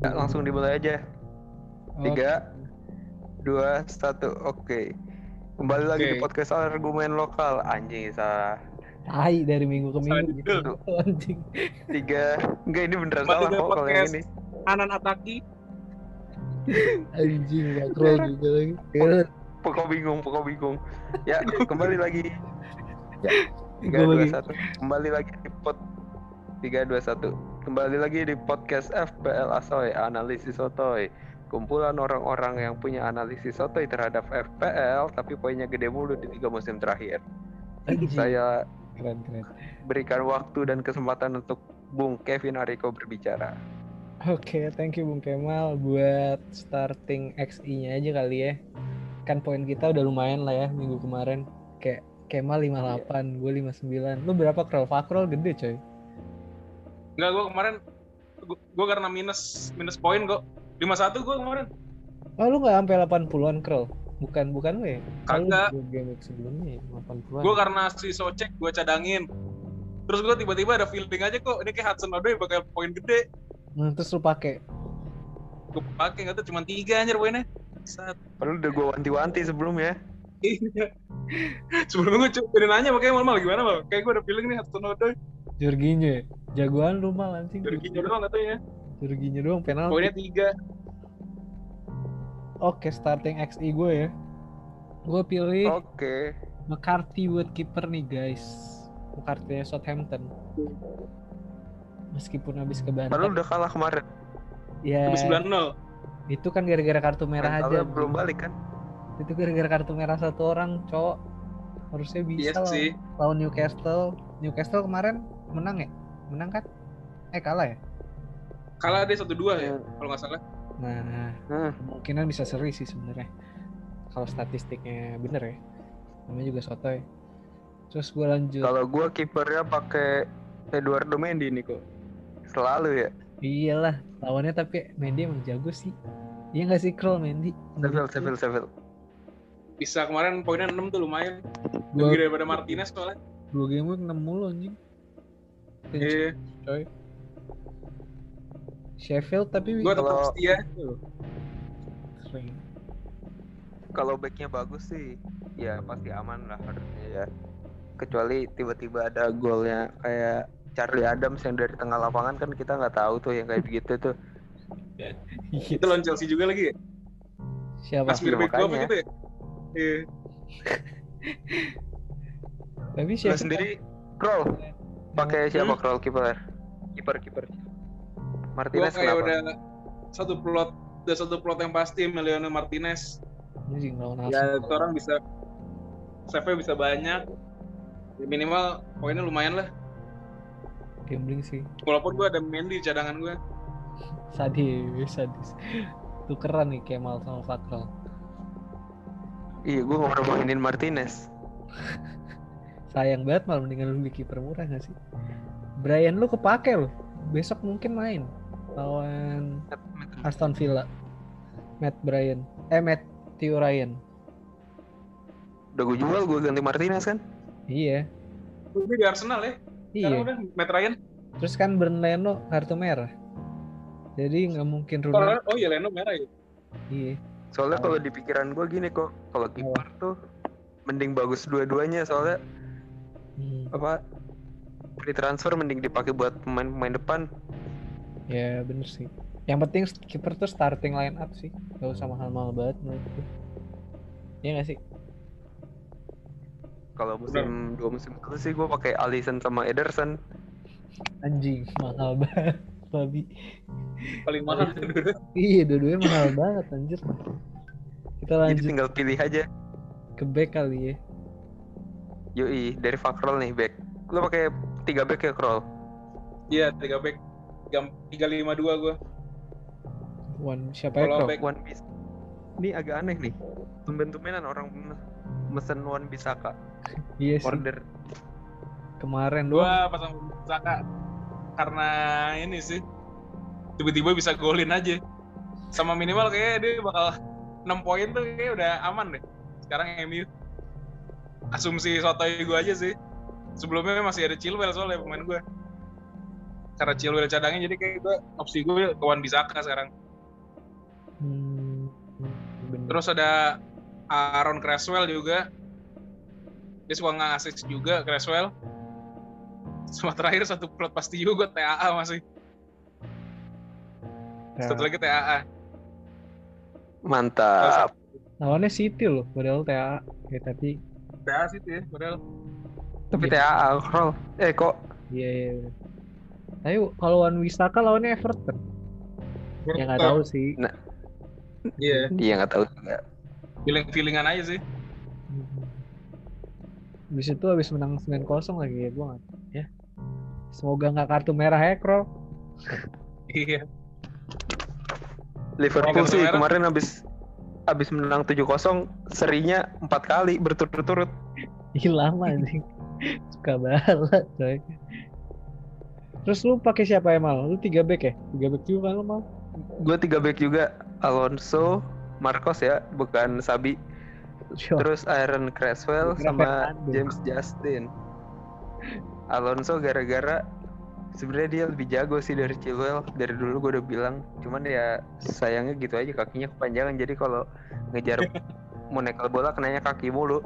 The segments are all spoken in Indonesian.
Ya, langsung dimulai aja. Tiga, dua, satu, oke. Kembali lagi di podcast argumen lokal. Anjing, salah. Tai dari minggu ke minggu gitu. Anjing. Tiga, enggak ini beneran Kembali salah kok kalau yang podcast. ini. Anan Ataki Anjing makro juga lagi. Ya, Pokok bingung, pokok bingung. Ya, kembali lagi. Tiga, Gua dua, satu. Kembali lagi di pot. Tiga, dua, satu. Kembali lagi di podcast FPL Asoy, analisis Sotoy. Kumpulan orang-orang yang punya analisis Sotoy terhadap FPL, tapi poinnya gede mulu di tiga musim terakhir. Anjing. Saya Keren keren. berikan waktu dan kesempatan untuk Bung Kevin Ariko berbicara. Oke, thank you Bung Kemal buat starting XI-nya aja kali ya. Kan poin kita udah lumayan lah ya minggu kemarin. Kayak Kemal 58, gue 59. Lu berapa kroll? Fakrol gede coy. Enggak, gue kemarin gue karena minus minus poin kok 51 gue kemarin Oh lu gak sampai 80-an kroll? Bukan bukan lu ya? Kagak. game sebelumnya ya, 80-an. gue karena si Socek gue cadangin terus gue tiba-tiba ada feeling aja kok ini kayak Hudson Odoi bakal poin gede Nah, terus lu pakai. gue pakai nggak tuh cuma tiga anjir poinnya Sat. Padahal udah gue wanti-wanti sebelumnya. Iya. Sebelumnya gue coba nanya makanya mal mal gimana mal kayak gue ada feeling nih Hudson Odoi Jorginho ya? Jagoan lu mal anjing. dari Ginjo doang katanya Jorginho doang penalti. poinnya tiga Oke, starting XI gue ya. Gue pilih Oke. McCarthy buat kiper nih guys. McCarthy Southampton. Meskipun habis Padahal kebantai. udah kalah kemarin. Ya, habis 9 0 itu kan gara-gara kartu merah Mentalnya aja. belum balik kan? Itu gara-gara kartu merah satu orang, cowok. Harusnya iya bisa lah. sih lawan Newcastle. Newcastle kemarin menang ya? Menang kan? Eh kalah ya? kalah dia satu dua ya kalau nggak salah Nah, Hmm. kemungkinan bisa seri sih sebenarnya. Kalau statistiknya bener ya. Namanya juga sotoy. Terus gue lanjut. Kalau gue kipernya pakai Eduardo Mendy nih kok. Selalu ya. Iyalah, lawannya tapi Mendy emang jago sih. Iya nggak sih Kroll Mendy? Seville, Seville, Seville. Bisa kemarin poinnya 6 tuh lumayan Dua, lebih daripada Martinez soalnya dua game week 6 mulu anjing. iya Coy. Sheffield tapi gue tetap Kalau- setia. Kalau backnya bagus sih, ya pasti aman lah harusnya ya. Kecuali tiba-tiba ada golnya kayak Charlie Adams yang dari tengah lapangan kan kita nggak tahu tuh yang kayak begitu tuh. itu lawan Chelsea juga lagi ya Siapa? Kasmir apa makanya. gitu ya iya Tapi Lo Sheffield sendiri Kroll pakai siapa Hmm? Kroll kiper? Kiper kiper. Martinez kayak kenapa? udah satu plot udah satu plot yang pasti Emiliano Martinez anjing lawan ya itu orang bisa save bisa banyak Ya, minimal poinnya lumayan lah Gambling sih. walaupun gue ada Mendy di cadangan gue Sadis, sadis. Tukeran nih Kemal sama Fakrol. Iya, gue mau mainin Martinez. Sayang banget malah mendingan lu beli kiper murah gak sih? Brian lu kepake loh. Besok mungkin main lawan Aston Villa. Matt Brian. Eh Matthew Ryan. Udah gue jual, gue ganti Martinez kan? Iya. Udah di Arsenal ya Iya. udah Matt Ryan Terus kan Bern Leno kartu merah. Jadi nggak mungkin Ronaldo. Oh iya Leno merah ya Iya. Soalnya kalau di pikiran gue gini kok, kalau kiper tuh mending bagus dua-duanya soalnya Hmm. apa free transfer mending dipakai buat pemain-pemain depan. Ya bener sih. Yang penting kiper tuh starting line up sih. Gak usah mahal-mahal banget menurut gue. Iya gak sih? Kalau musim dua musim itu sih gue pakai Alisson sama Ederson. Anjing mahal banget. Babi. paling mahal Iya dua-duanya mahal banget anjir. Kita Jadi lanjut tinggal pilih aja. ke back kali ya. Yoi, dari Fakrol nih back. Lo pakai tiga back ya Kroll? iya tiga back Tiga- lima dua gue One siapa ya Kroll? back- One Piece. Ini agak aneh nih. Tumben-tumbenan orang me- mesen One Bisaka Iya sih. order. Kemarin doang. pasang Saka karena ini sih tiba-tiba bisa golin aja sama minimal kayak dia bakal 6 poin tuh kayak udah aman deh sekarang MU asumsi sotoy gue aja sih sebelumnya masih ada Chilwell soalnya pemain gue karena Chilwell cadangnya jadi kayak gue opsi gue ke Wan Bisaka sekarang. Hmm, bener. Terus ada Aaron Creswell juga. Dia suka ngasih juga Creswell. Sama terakhir satu plot pasti juga TAA masih. Ya, Satu lagi TAA. Mantap. lawannya City loh, padahal TA. Ya tapi TAA tuh ya, padahal. Tapi Iya. TAA Kroll. Eh kok iya iya. iya. Tapi kalau Wan Wisaka lawannya Everton. Ya nggak tahu sih. Iya, dia nggak tahu juga. feeling-feelingan aja sih. Habis itu habis menang 9-0 lagi ya gua nggak ya. Semoga nggak kartu merah ya, Krol. Iya. Liverpool sih merah. kemarin habis habis menang 7-0 serinya empat kali berturut-turut. Ih lama anjing. Suka banget, coy. Terus lu pakai siapa Emal? Lu 3 back ya? 3 back juga kan lu mal? Gue tiga back juga Alonso, Marcos ya, bukan Sabi. Sure. Terus Aaron Creswell Kira sama. James Justin. Alonso gara-gara sebenarnya dia lebih jago sih dari Chilwell dari dulu gue udah bilang cuman ya sayangnya gitu aja kakinya kepanjangan jadi kalau ngejar mau nekel bola kenanya kaki mulu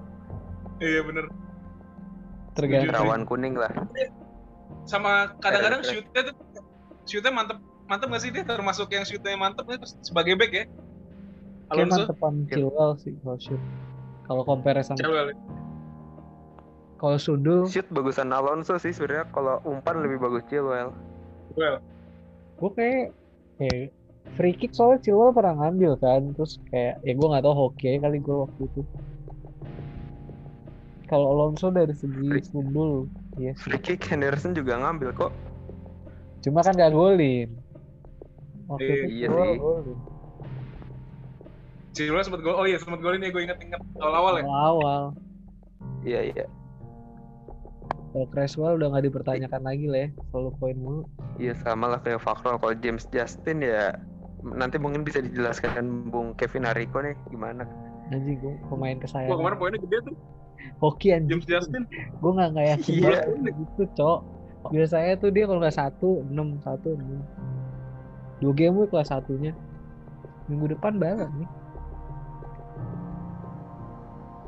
Iya bener. Tergantung. rawan kuning lah Sama kadang-kadang shootnya tuh shootnya mantep mantep gak sih dia termasuk yang shootnya mantep sebagai back ya? Alonso, mantepan Chilwell sih kalau shoot. Kalau compare sama Chilwell. Kalau Sudul, shoot bagusan Alonso sih sebenarnya kalau umpan lebih bagus Chilwell Chilwell. gue kayak kayak free kick soalnya Chilwell pernah ngambil kan, terus kayak ya gue nggak tahu hoki kali gue waktu itu. Kalau Alonso dari segi Free- Sudul, iya sih. free kick Henderson juga ngambil kok Cuma kan gak golin. Waktu Iya, itu iya sih. golin. Chilwell sempat gol. Oh iya, sempat golin ya gue inget-inget awal-awal ya. Awal-awal. iya iya Kalau Creswell udah nggak dipertanyakan lagi lah ya, selalu poin mulu. iya sama lah kayak Fakro kalau James Justin ya nanti mungkin bisa dijelaskan Bung Kevin Hariko nih gimana Anjing gue pemain Wah kesayangan. kemarin poinnya gede tuh. Hoki anjing. James Justin. Gue nggak nggak yakin Iya. gitu, cok. Biasanya tuh dia kalau nggak satu, enam, satu, enam. Dua game week lah satunya. Minggu depan banget nih.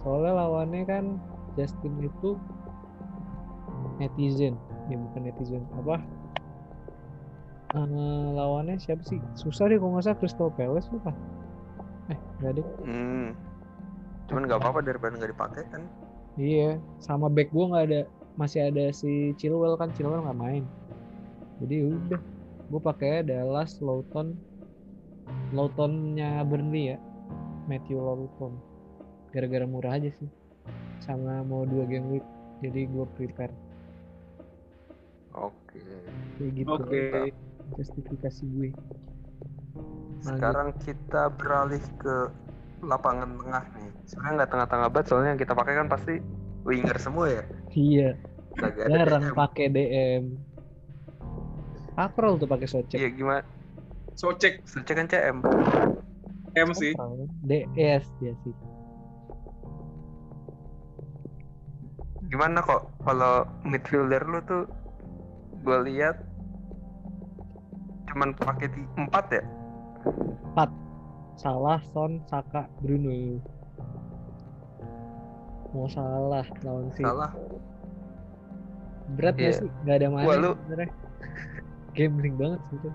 Soalnya lawannya kan Justin itu netizen, ya bukan netizen apa? Eh, lawannya siapa sih? Susah deh kalau nggak salah Crystal Palace lupa. Eh, nggak deh. hmm. cuman nggak apa-apa daripada nggak dipakai kan Iya, sama back gua nggak ada, masih ada si Chilwell kan Chilwell nggak main. Jadi udah, gua pakai Dallas, Lawton, Lawtonnya Burnley ya, Matthew Lawton. Gara-gara murah aja sih, sama mau dua game week, jadi gua prepare kayak gitu. Oke. Justifikasi gue. sekarang kita beralih ke lapangan tengah nih sebenarnya nggak tengah-tengah banget soalnya yang kita pakai kan pasti winger semua ya Iya, jarang pakai DM. Pakrol tuh pakai Socek. iya gimana Socek Secek kan CM M sih. DS dia sih. gimana kok kalau midfielder lu tuh gue lihat cuman pakai empat ya Salah, Son, Saka, Bruno. Mau salah lawan si salah berat gak sih? Gak ada mana lu-. Gambling banget sih itu.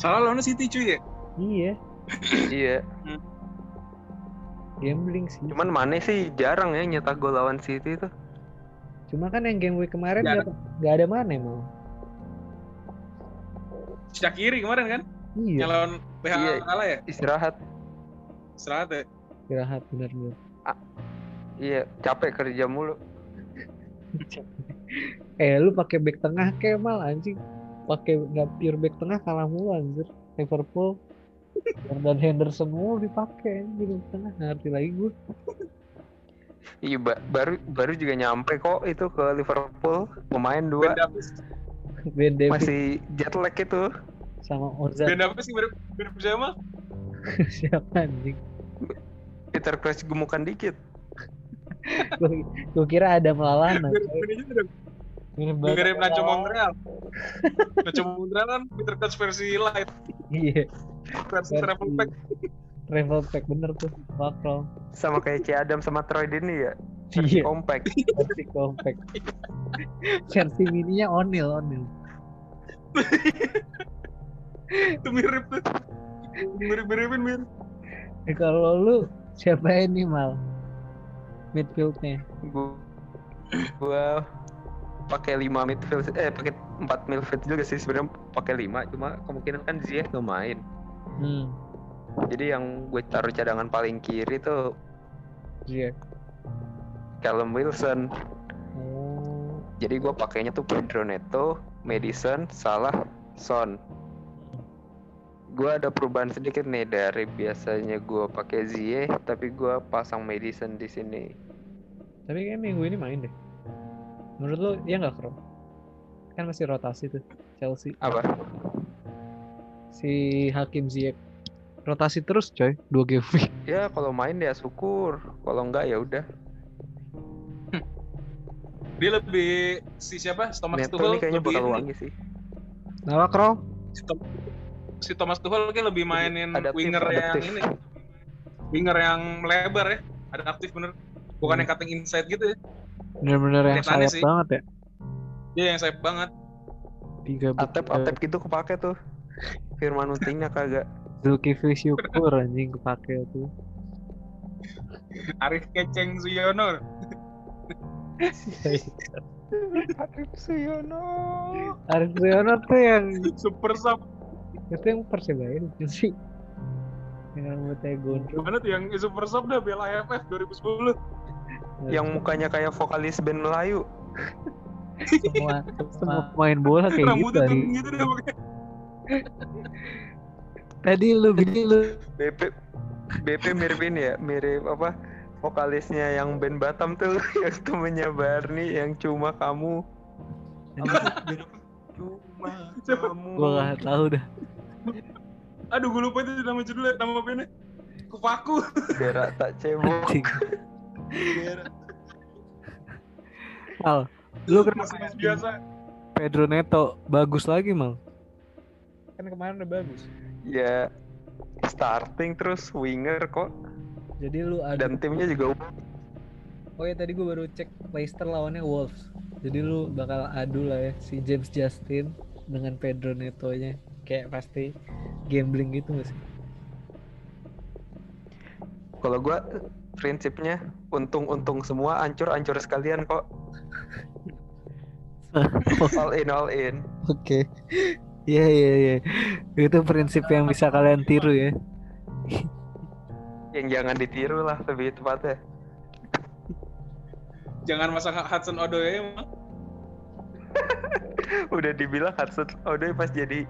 Salah lawannya City cuy ya. Iya, iya gambling sih. cuman Mane sih jarang ya nyetak gol lawan City tuh Cuma kan yang game week kemarin Jarang. gak, gak ada mana emang. Syakiri kemarin kan? Yang Iya, lawan PH Iya. kalah ya? istirahat Istirahat ya. istirahat benar-benar. iya capek kerja mulu Eh, lu pakai back tengah Kemal anjing. Pakai nggak pure back tengah kalah mulu anjir. Liverpool Jordan Henderson mulu dipakai back tengah. Nggak ngerti lagi gue. Iya ba- baru baru juga nyampe kok itu ke Liverpool. Pemain dua. Ben Davis. Ben masih jet lag itu. Sama Ozan. Ben Davis sih? Mirip mirip Jamal. siapa anjing? Peter Crouch gemukan dikit. Gue kira ada Melalana. Mirip banget. mirip Nacho Montreal Nacho Montreal kan Peter Crouch versi light. Iya, versi Versi- travel pack travel pack bener tuh. Makro. Sama kayak C Adam sama Troy Deeney ya. Iya, Compact. versi compact. versi mininya onil, onil. itu mirip tuh mirip-miripin mirip Eh, kalau lu siapa ini mal? Midfieldnya. Gua gua pakai 5 midfield eh pakai 4 midfield juga sih sebenarnya pakai 5 cuma kemungkinan kan Ziyech nggak main. Hmm, Jadi yang gue taruh cadangan paling kiri tuh iya. Callum Wilson. Oh, Jadi gue pakainya tuh Pedro Neto, Madison, Salah, Son. Gue ada perubahan sedikit nih dari biasanya gue pakai Ziyech tapi gue pasang Madison di sini. tapi kayak minggu ini main deh. Menurut lu iya nggak Kro? Kan masih rotasi tuh Chelsea. Apa? Si Hakim Ziyech rotasi terus coy, dua game week. Ya kalau main ya syukur, kalau enggak ya udah. dia lebih si siapa Thomas Neto Tuchel kayaknya lebih bakal ini. wangi sih. Kenapa Kro? si, Tom- si Thomas Tuchel kayak lebih mainin Adaptif, winger yang adaptif. ini winger yang melebar ya ada aktif bener bukan Hmm. yang cutting inside gitu ya Bener-bener yang sayap sih. banget ya. dia yang sayap banget Tiga Atep atep gitu kepake tuh. Firman Utingnya kagak. Zulkifli Syukur anjing kepake tuh. Arif Keceng Suyono Arif Suyono. Arif Riono tuh yang super sub itu yang persebaya itu sih. Yang rambutnya gondrong. mana tuh yang super sub dah Piala AFF 2010 Yang mukanya kayak vokalis band Melayu. semua semua pemain bola kayak gitu rambutnya tuh tadi. gitu deh Tadi lu gini lu BP BP mirip ini ya, mirip apa? Vokalisnya yang band Batam tuh yang temennya Barney yang cuma kamu. Cuma Siapa? kamu. gua gak tahu dah. aduh gue lupa itu nama judulnya nama bandnya Kupaku Berak tak cebok. Berak. Mal, lu kenapa masih biasa Pedro Neto bagus lagi mal? Kan kemarin udah bagus. Ya starting terus winger kok Jadi lu ada dan timnya juga Oh ya tadi gue baru cek Leicester lawannya Wolves. Jadi lu bakal adu lah ya si James Justin dengan Pedro Neto-nya. Kayak pasti gambling gitu gak sih? kalau gua prinsipnya untung-untung semua ancur-ancur sekalian kok all in all in Oke. Iya iya iya. Itu prinsip yang bisa kalian tiru ya. yang jangan ditiru lah lebih tepatnya jangan masang Hudson Odoi emang udah dibilang Hudson Odoi pas jadi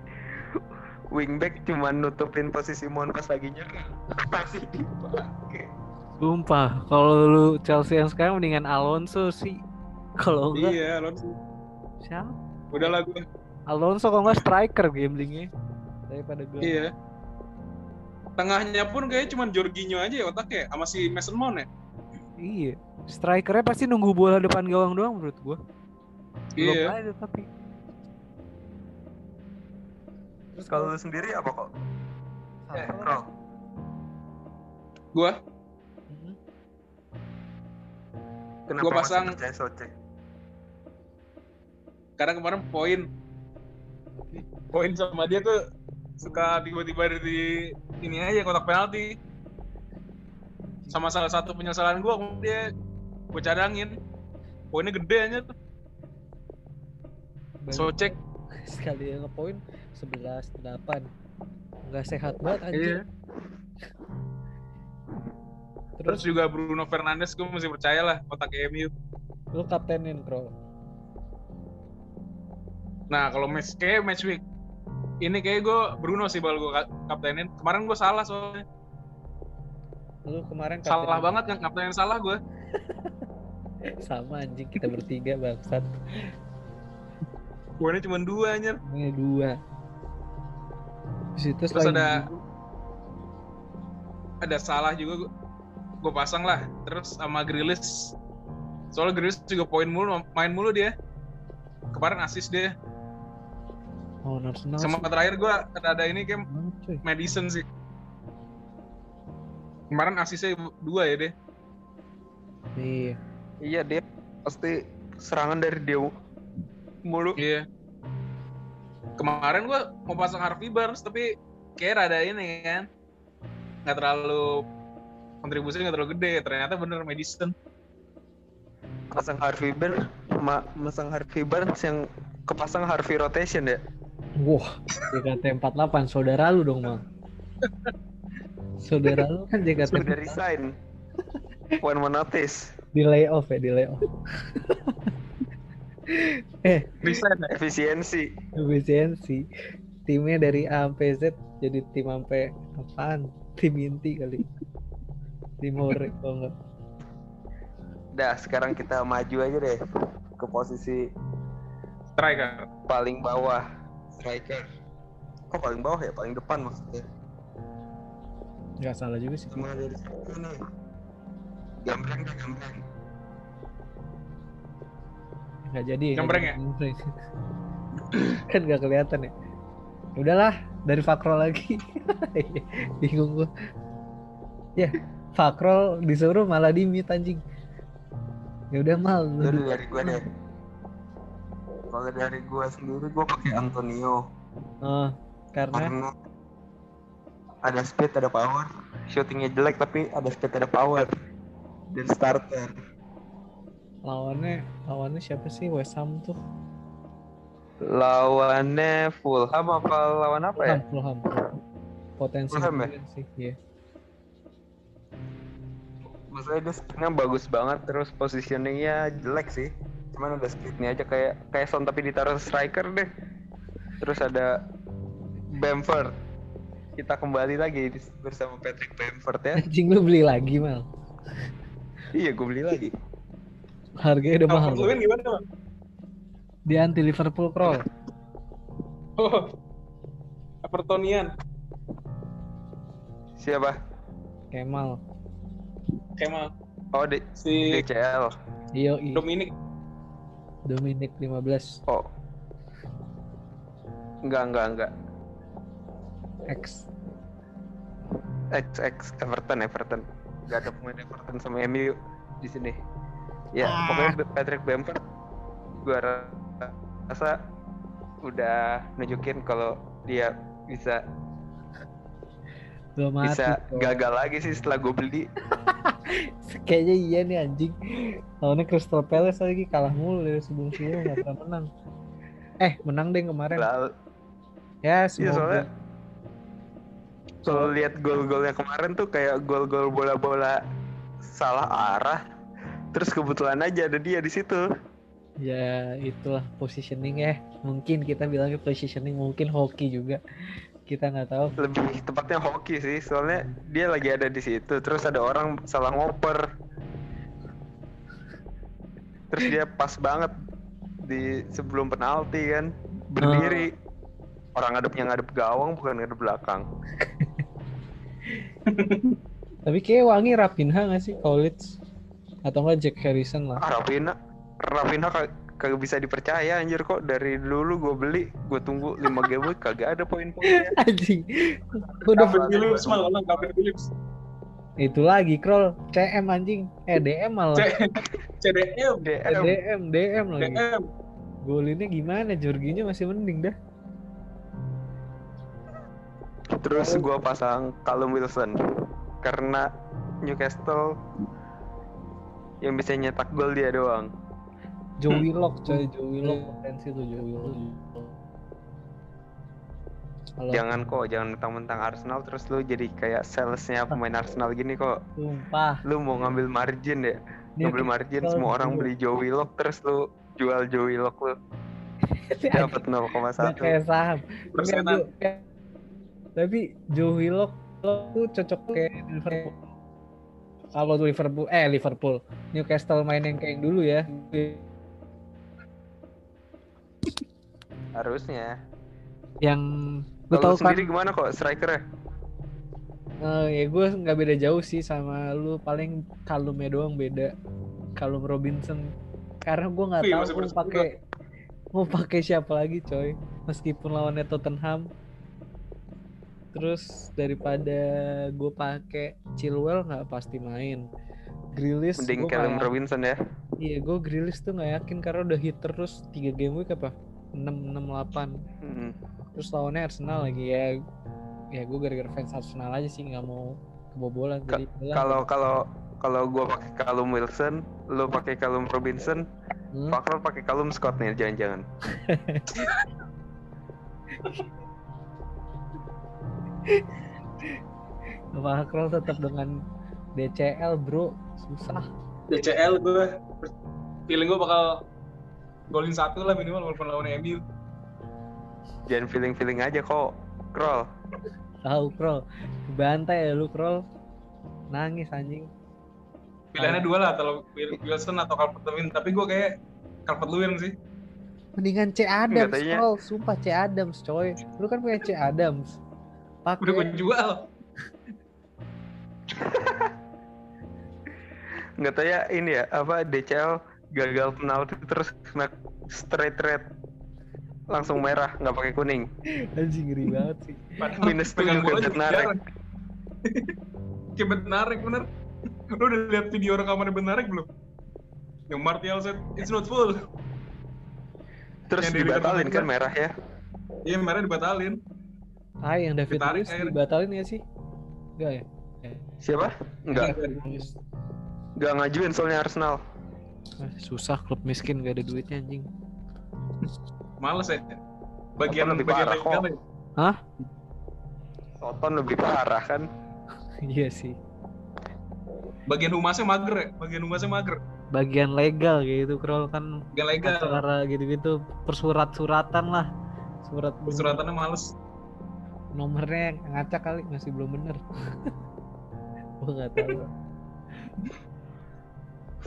wingback cuman nutupin posisi Mon pas lagi nyerang masih dipakai Sumpah, kalau lu Chelsea yang sekarang mendingan Alonso sih. Kalau enggak iya Alonso siapa? udahlah gue Alonso kalau enggak striker gamblingnya. Daripada gue. iya. Tengahnya pun kayaknya cuma Jorginho aja ya otaknya sama si Mason Mount ya? Iya. Strikernya pasti nunggu bola depan gawang doang menurut gua. Belum iya. aja tapi. terus kalau lu sendiri apa kok? Eh. Bro gue Mhm. kenapa Gua pasang- karena kemarin poin poin sama dia tuh suka tiba-tiba dari ini aja kotak penalti. Sama salah satu penyesalan gue dia gue cadangin. Poinnya gede aja tuh. So cek. sekali yang ngepoin 11 8 nggak sehat banget anjir Iya. terus? Terus juga Bruno Fernandes gue masih percaya lah kotak MU lu kaptenin bro. Nah kalau match kayak match week ini kayak gue Bruno sih bal gue kaptenin. Kemarin gue salah soalnya. Lu kemarin salah kaptenin- banget yang kaptenin salah gue sama anjing kita bertiga bangsat. Poinnya cuma dua anjir. Ini dua. Di situ terus ada gitu, ada salah juga gue pasang lah. Terus sama Grilis. Soalnya Grilis juga poin mulu main mulu dia. Kemarin asis deh. Oh, Arsenal. Sama sih. terakhir gue ada ini game cuy. Madison sih. Kemarin asisnya dua ya deh. Iya. Iya dia pasti serangan dari dia mulu. Iya. Kemarin gua mau pasang Harvey Barnes tapi kayak rada ini kan. Nggak terlalu kontribusinya nggak terlalu gede. Ternyata bener Madison. Masang Harvey Barnes, ma masang Harvey Barnes yang kepasang Harvey rotation ya. Wah, JKT 48 saudara lu dong, Mal. Saudara lu kan JKT Sudah resign. One more notice. di layoff ya, di layoff. eh, Resign ya? Efisiensi. efisiensi. Timnya dari A sampai Z jadi tim sampai apaan? Tim inti kali. Tim hore kalau enggak. Dah, sekarang kita maju aja deh ke posisi Striker. paling bawah striker. Kok paling bawah ya? Paling depan maksudnya. Enggak salah juga sih. Cuma dari nih. Gambreng deh, gambreng. Enggak jadi ya. Gambreng nggak gambreng. kan nggak kelihatan ya. Ya Udahlah, dari Fakrol lagi. Bingung gua. Ya, Fakrol disuruh malah di mute anjing. Ya udah mal. dulu. dari gua deh. Kalau dari gua sendiri gua pakai Antonio Oh, karena karena ada speed, ada power. Shootingnya jelek tapi ada speed, ada power. Dan starter. lawannya lawannya siapa sih West Ham tuh? Lawannya Fulham apa lawan apa ya? Fulham, Fulham. Potensi Fulham ya? sih, iya. Maksudnya dia speednya bagus banget terus positioningnya jelek sih. Cuman ada speednya aja kayak kayak Son tapi ditaruh striker deh. Terus ada Bamford. Kita kembali lagi di- bersama Patrick Bamford ya. Anjing lu beli lagi mal. iya, gue beli lagi. Harganya udah mahal. Gimana Bang? Dia anti Liverpool Kroll. Oh. Evertonian. Siapa? Kemal. Kemal. Oh, di Si DCL. Iyo, i. Dominic. Dominic 15 Oh. Enggak, enggak, enggak. X. X X Everton, Everton. Gak ada pemain Everton sama MU di sini. Ya, Ah. pokoknya Patrick Bamford gua rasa udah nunjukin kalau dia bisa mati. bisa kok. gagal lagi sih setelah gue beli. Kayaknya iya nih anjing. Lawannya Crystal Palace lagi kalah mulu dari sebelum sebelumnya nggak pernah menang. Eh menang deh kemarin. Lalu, Ya iya semoga. soalnya kalau lihat gol-golnya kemarin tuh kayak gol-gol bola-bola salah arah. Terus kebetulan aja ada dia di situ. Ya itulah positioning ya. Mungkin kita bilangnya positioning, mungkin hoki juga. Kita nggak tahu. lebih tepatnya hoki sih soalnya dia lagi ada di situ terus ada orang salah ngoper terus dia pas banget di sebelum penalti kan berdiri orang ngadepnya ngadep gawang bukan ngadep belakang Tapi kayak wangi Rapinha nggak sih college? Atau enggak Jack Harrison lah. ah Rafinha kag- kagak bisa dipercaya anjir kok dari dulu gue beli gue tunggu 5 game week kagak ada poin-poinnya Anjing. Udah Calvin Phillips malah Phillips. itu lagi Kroll CM anjing. Eh DM malah. CDM. DM DM DM lagi. DM. Golinnya gimana? Jorginho masih mending dah. terus gue pasang Callum Wilson karena Newcastle yang bisa nyetak gol dia doang Joe Hmm. Willock coy, Joe Willock potensi tuh Joe Willock. Kalau jangan kok jangan mentang-mentang Arsenal terus lu jadi kayak salesnya pemain Arsenal gini kok sumpah lu mau ngambil margin ya Dia ngambil margin semua orang beli Joe Willock terus lu jual Joe Willock lu dapat 0,1 Udah kayak saham. Persenan. Tapi Joe Willock tuh cocok kayak Liverpool. Kalau tuh Liverpool, eh Liverpool, Newcastle main yang kayak yang dulu ya. Harusnya. Yang lu kalau tahu kan? sendiri gimana kok strikernya? Eh, ya gue nggak beda jauh sih sama lu. Paling kalumnya doang beda. Kalum Robinson. Karena gue nggak tahu gue bersebut. pakai mau pakai siapa lagi coy. Meskipun lawannya Tottenham. Terus daripada gue pakai Chilwell nggak pasti main. Grilis Mending gue Callum Robinson ya. iya gue Grilis tuh nggak yakin karena udah hit terus tiga game week apa 6 6 8 Hmm. terus lawannya Arsenal lagi ya ya gue gara-gara fans Arsenal aja sih nggak mau kebobolan Ka-. Kalau kalau kalau gua pakai Callum Wilson, lu pakai Callum Robinson, Hmm? Fakro pakai Callum Scott nih jangan-jangan. Makro tetap dengan DCL bro susah DCL gue feeling gue bakal golin satu lah minimal walaupun lawan MU Jangan feeling-feeling aja kok. Kroll. tahu Krol bantai ya lu Krol nangis anjing. Pilihannya dua lah atau Wilson atau Calvert Lewin. Tapi gue kayak Calvert Lewin sih. Mendingan C. Adams Krol sumpah C. Adams coy. Lu kan punya C. Adams. Udah gue jual. Nggak tahu ya ini ya apa DCL gagal penalti terus kena straight red. Langsung merah nggak pakai kuning. Anjing ngeri banget sih. Padahal Minus bola Bednarek. jarang. kayak Bednarek bener. Lu udah lihat video rekamannya Bednarek belum? Yang Martial said it's not full. Terus Yang dibatalin kan merah ya? Iya merah dibatalin. Ah yang David Luiz dibatalin ya sih? Enggak ya? Siapa? Nggak. David Luiz. nggak ngajuin soalnya Arsenal susah klub miskin gak ada duitnya anjing. Males ya. Bagian lebih bagian parah kok? legal ya. Soton lebih parah kan? Iya sih. Bagian humasnya mager ya. Bagian humasnya mager. Bagian legal gitu Krol kan. Bagian legal. Acara gitu-gitu persurat-suratan lah. Surat suratannya males. Nomornya yang ngacak kali masih belum bener. Gua nggak tahu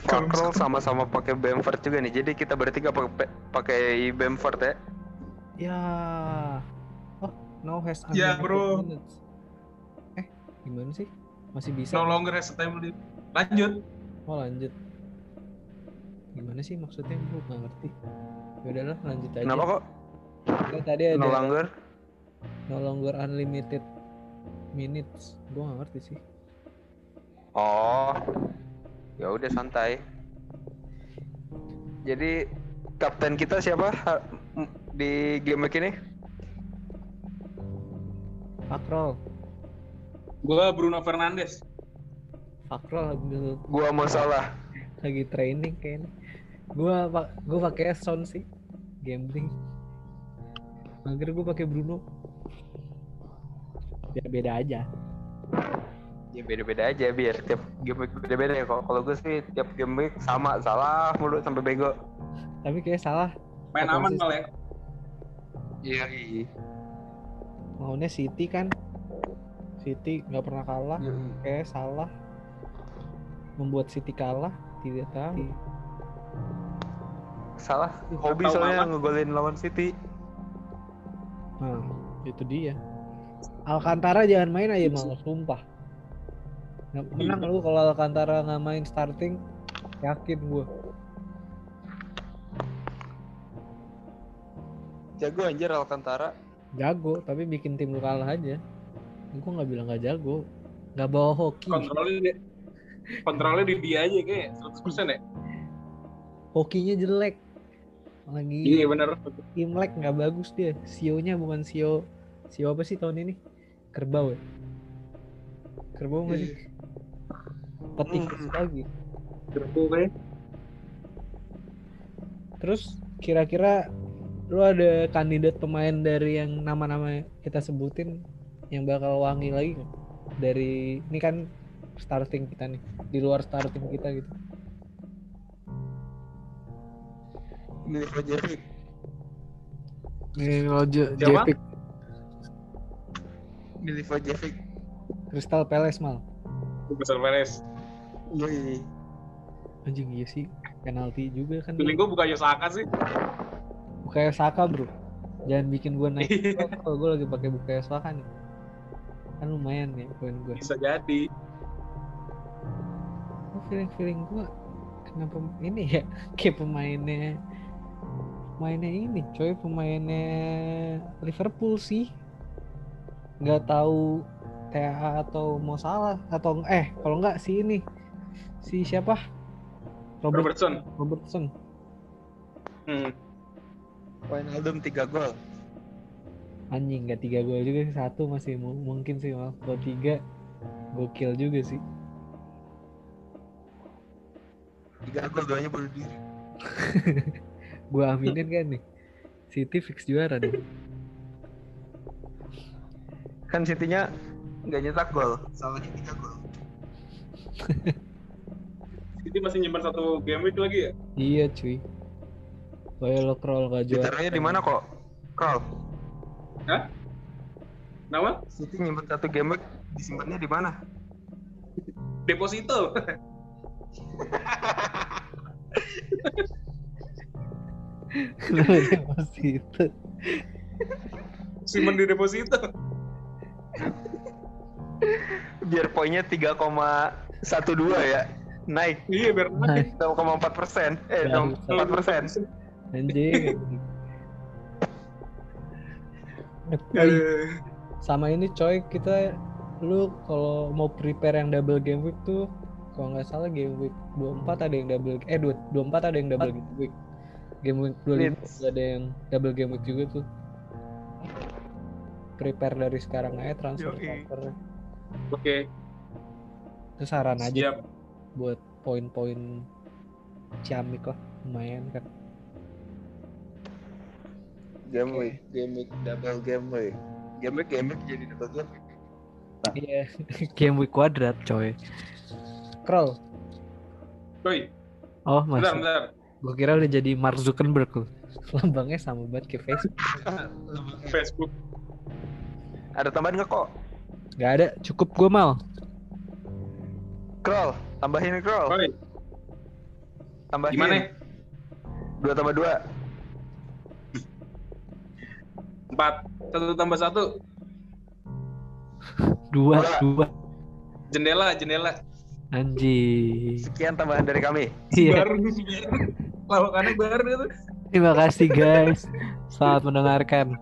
Fakrol sama-sama pakai Bamford juga nih jadi kita bertiga pakai pakai Bamford ya? Ya. Oh no has Ya, unlimited bro. minutes. eh gimana sih? Masih bisa? No longer has time limit. lanjut. Oh lanjut. Gimana sih maksudnya? Gue nggak ngerti. Ya udahlah lanjut aja. Kenapa kok? Kan tadi ada no longer? No longer unlimited minutes. Gue nggak ngerti sih. Oh, ya udah santai. Jadi kapten kita siapa? Di game week ini? Fakrol. Gua Bruno Fernandes. Fakrol lagi, Gua mau salah. lagi training kayaknya. Gua pak gua pakai Son sih. Gambling. Mager gua pakai Bruno. Ya beda aja Ya beda-beda aja biar tiap game week beda-beda ya. Kalau kalau gue sih tiap game week sama salah mulu sampai bego. tapi kayak salah main aman malah ya Iya. maunya City kan City nggak pernah kalah kayak salah membuat City kalah tidak tahu Salah. Hobi Tahu soalnya aman. ngegolin lawan City. nah itu dia Alcantara jangan main aja malah sumpah menang lu kalau Alcantara nggak main starting. Yakin gua. Jago anjir Alcantara. jago tapi bikin tim lu kalah aja. Gua nggak bilang nggak jago. Nggak bawa hoki. Kontrolnya kontrolnya di dia aja kayak 100% ya? Hokinya jelek. Lagi iya bener. Imlek nggak bagus dia. Sionya bukan sio sio apa sih tahun ini? Kerbau ya? Kerbau nggak sih petikus Hmm. lagi terus kira-kira lu ada kandidat pemain dari yang nama-nama kita sebutin yang bakal wangi lagi nggak? dari ini kan starting kita nih di luar starting kita gitu Milivojevic. nih Roger Siapa? Jepic Milivojevic. Crystal Palace mal Besar Perez Yoi. anjing iya sih. Penalti juga kan. Feeling gua bukan Yosaka sih. Bukayo Saka bro. Jangan bikin gue naik. Iya. kalau gue lagi pakai Bukayo Saka nih. Kan lumayan ya poin gue bisa jadi. Oh, feeling feeling gue kenapa ini ya? Kayak pemainnya pemainnya ini coy. Pemainnya Liverpool sih. Nggak tahu TA atau mau salah atau eh kalau nggak si ini si siapa Robert Robertson. Robertson Hmm. Wijnaldum 3 gol. anjing nggak tiga gol juga sih satu masih mu- mungkin sih maaf kalau tiga gokil juga sih 3 gol doanya bunuh diri. gua aminin kan nih City fix juara deh Kan City-nya nggak nyetak gol, salahnya 3 gol. City masih nyimpan satu game week lagi ya? iya cuy Kayak lo crawl gak juara Ditaruhnya di mana kok? Kroll. Hah? Nama? City nyimpen satu game week, disimpannya di mana? Deposito. Itu Simpen di deposito. Biar poinnya 3,12 ya. Naik. Iya biar naik. 0,4 persen. Eh, Ya, 4 persen. anjing. Iya, sama ini coy kita lu kalau mau prepare yang double game week tuh kalau nggak salah game week 24 ada yang double eh 2 24 ada yang double game week. Game week 25 Leeds. juga ada yang double game week juga tuh. Prepare dari sekarang aja transfer transfer Oke, itu saran aja. Siap. Buat poin-poin ciamik lah lumayan kan Game week, game week, double game week. Game week, game week jadi double game week. iya game week kuadrat coy Kroll Woi, oh bentar, masih bentar. gue kira udah jadi Mark Zuckerberg loh lambangnya sama banget kayak Facebook Facebook. Ada tambahan nggak kok? Gak ada, cukup gue mal. Kroll, tambahin Kroll. Woi, Tambahin. gimana? Dua tambah dua. Empat. Satu tambah satu. Dua, Dua. dua. Jendela, jendela. Anjing. Sekian tambahan dari kami. Iya. Baru, baru. Lawakannya baru itu. Terima kasih guys. Selamat mendengarkan.